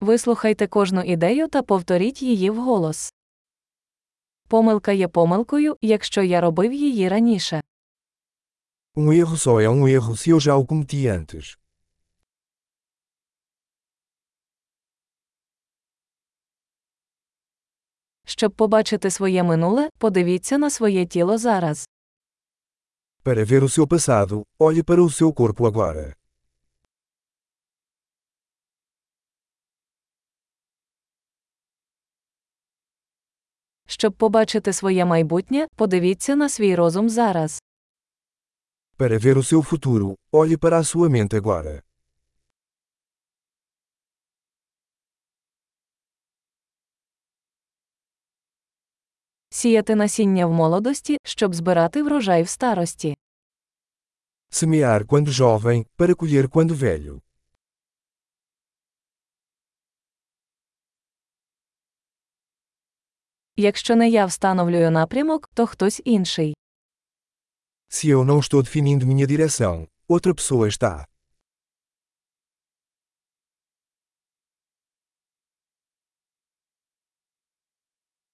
Вислухайте кожну ідею та повторіть її вголос. Помилка є помилкою, якщо я робив її раніше. Um erro só é um erro se eu já o cometi antes. Щоб побачити своє минуле, подивіться на своє тіло зараз. Para ver o seu passado, olhe para o seu corpo agora. Щоб побачити своє майбутнє, подивіться на свій розум зараз. Para ver o seu futuro, olhe para a sua mente agora. Сіяти насіння в молодості, щоб збирати врожай в старості. Semear quando jovem, para colher quando velho. Якщо не я встановлюю напрямок, то хтось інший. Se eu não estou definindo minha direção, outra pessoa está.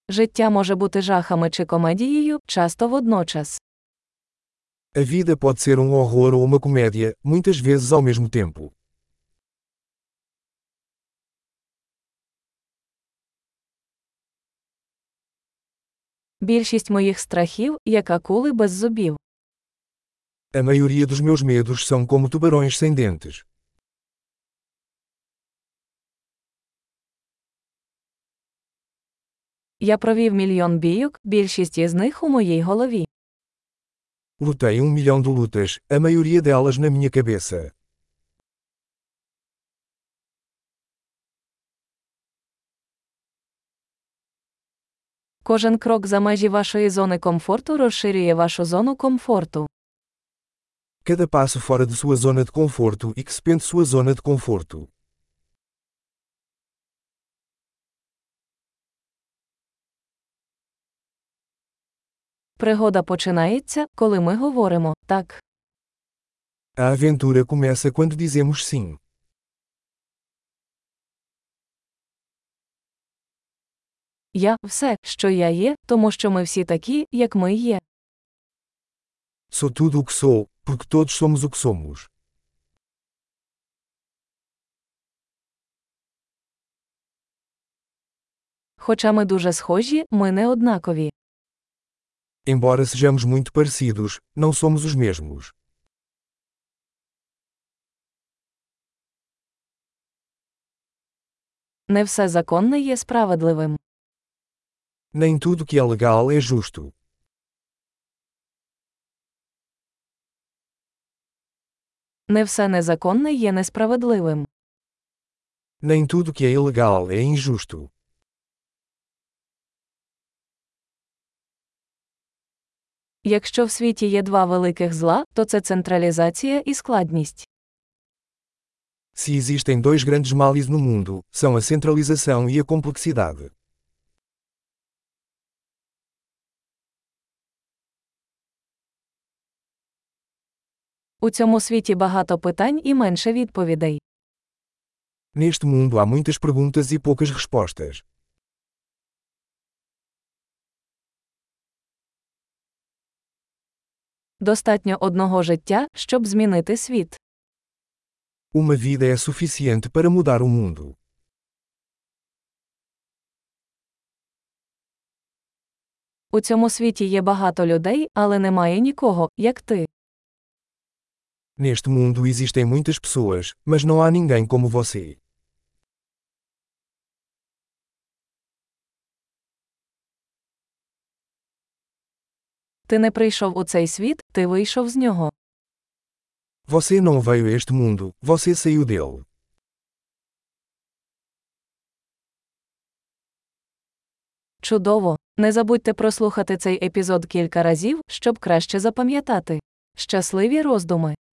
Життя може бути жахами чи комедією, часто водночас. A vida pode ser um horror ou uma comédia, muitas vezes ao mesmo tempo. Більшість моїх страхів як акули без зубів. A maioria dos meus medos são como tubarões sem dentes. Я провів мільйон бійок, більшість із них у моїй голові. Lutei um milhão de lutas, a maioria delas na minha cabeça. Кожен крок за межі вашої зони комфорту розширює вашу зону комфорту. Cada passo fora de sua zona de conforto expande sua zona de conforto. Пригода починається, коли ми говоримо так. A aventura começa quando dizemos sim. Я все, що я є, тому що ми всі такі, як ми є. Sou tudo o que sou, porque todos somos o que somos. Хоча ми дуже схожі, ми не однакові. Embora sejamos muito parecidos, não somos os mesmos. Не все законне є справедливим. Nem tudo que é legal é justo. Не все незаконне є несправедливим. Nem tudo que é ilegal é injusto. Якщо в світі є два великих зла, то це централізація і складність. Se existem dois grandes males no mundo, são a centralização e a complexidade. У цьому світі багато питань і менше відповідей. Neste mundo há muitas perguntas e poucas respostas. Достатньо одного життя, щоб змінити світ. Uma vida é suficiente para mudar o mundo. У цьому світі є багато людей, але немає нікого, як ти. Neste mundo existem muitas pessoas, mas não há ninguém como você. Ти не прийшов у цей світ, ти вийшов з нього. Você não veio a este mundo, você saiu dele. Чудово! Не забудьте прослухати цей епізод кілька разів, щоб краще запам'ятати. Щасливі роздуми!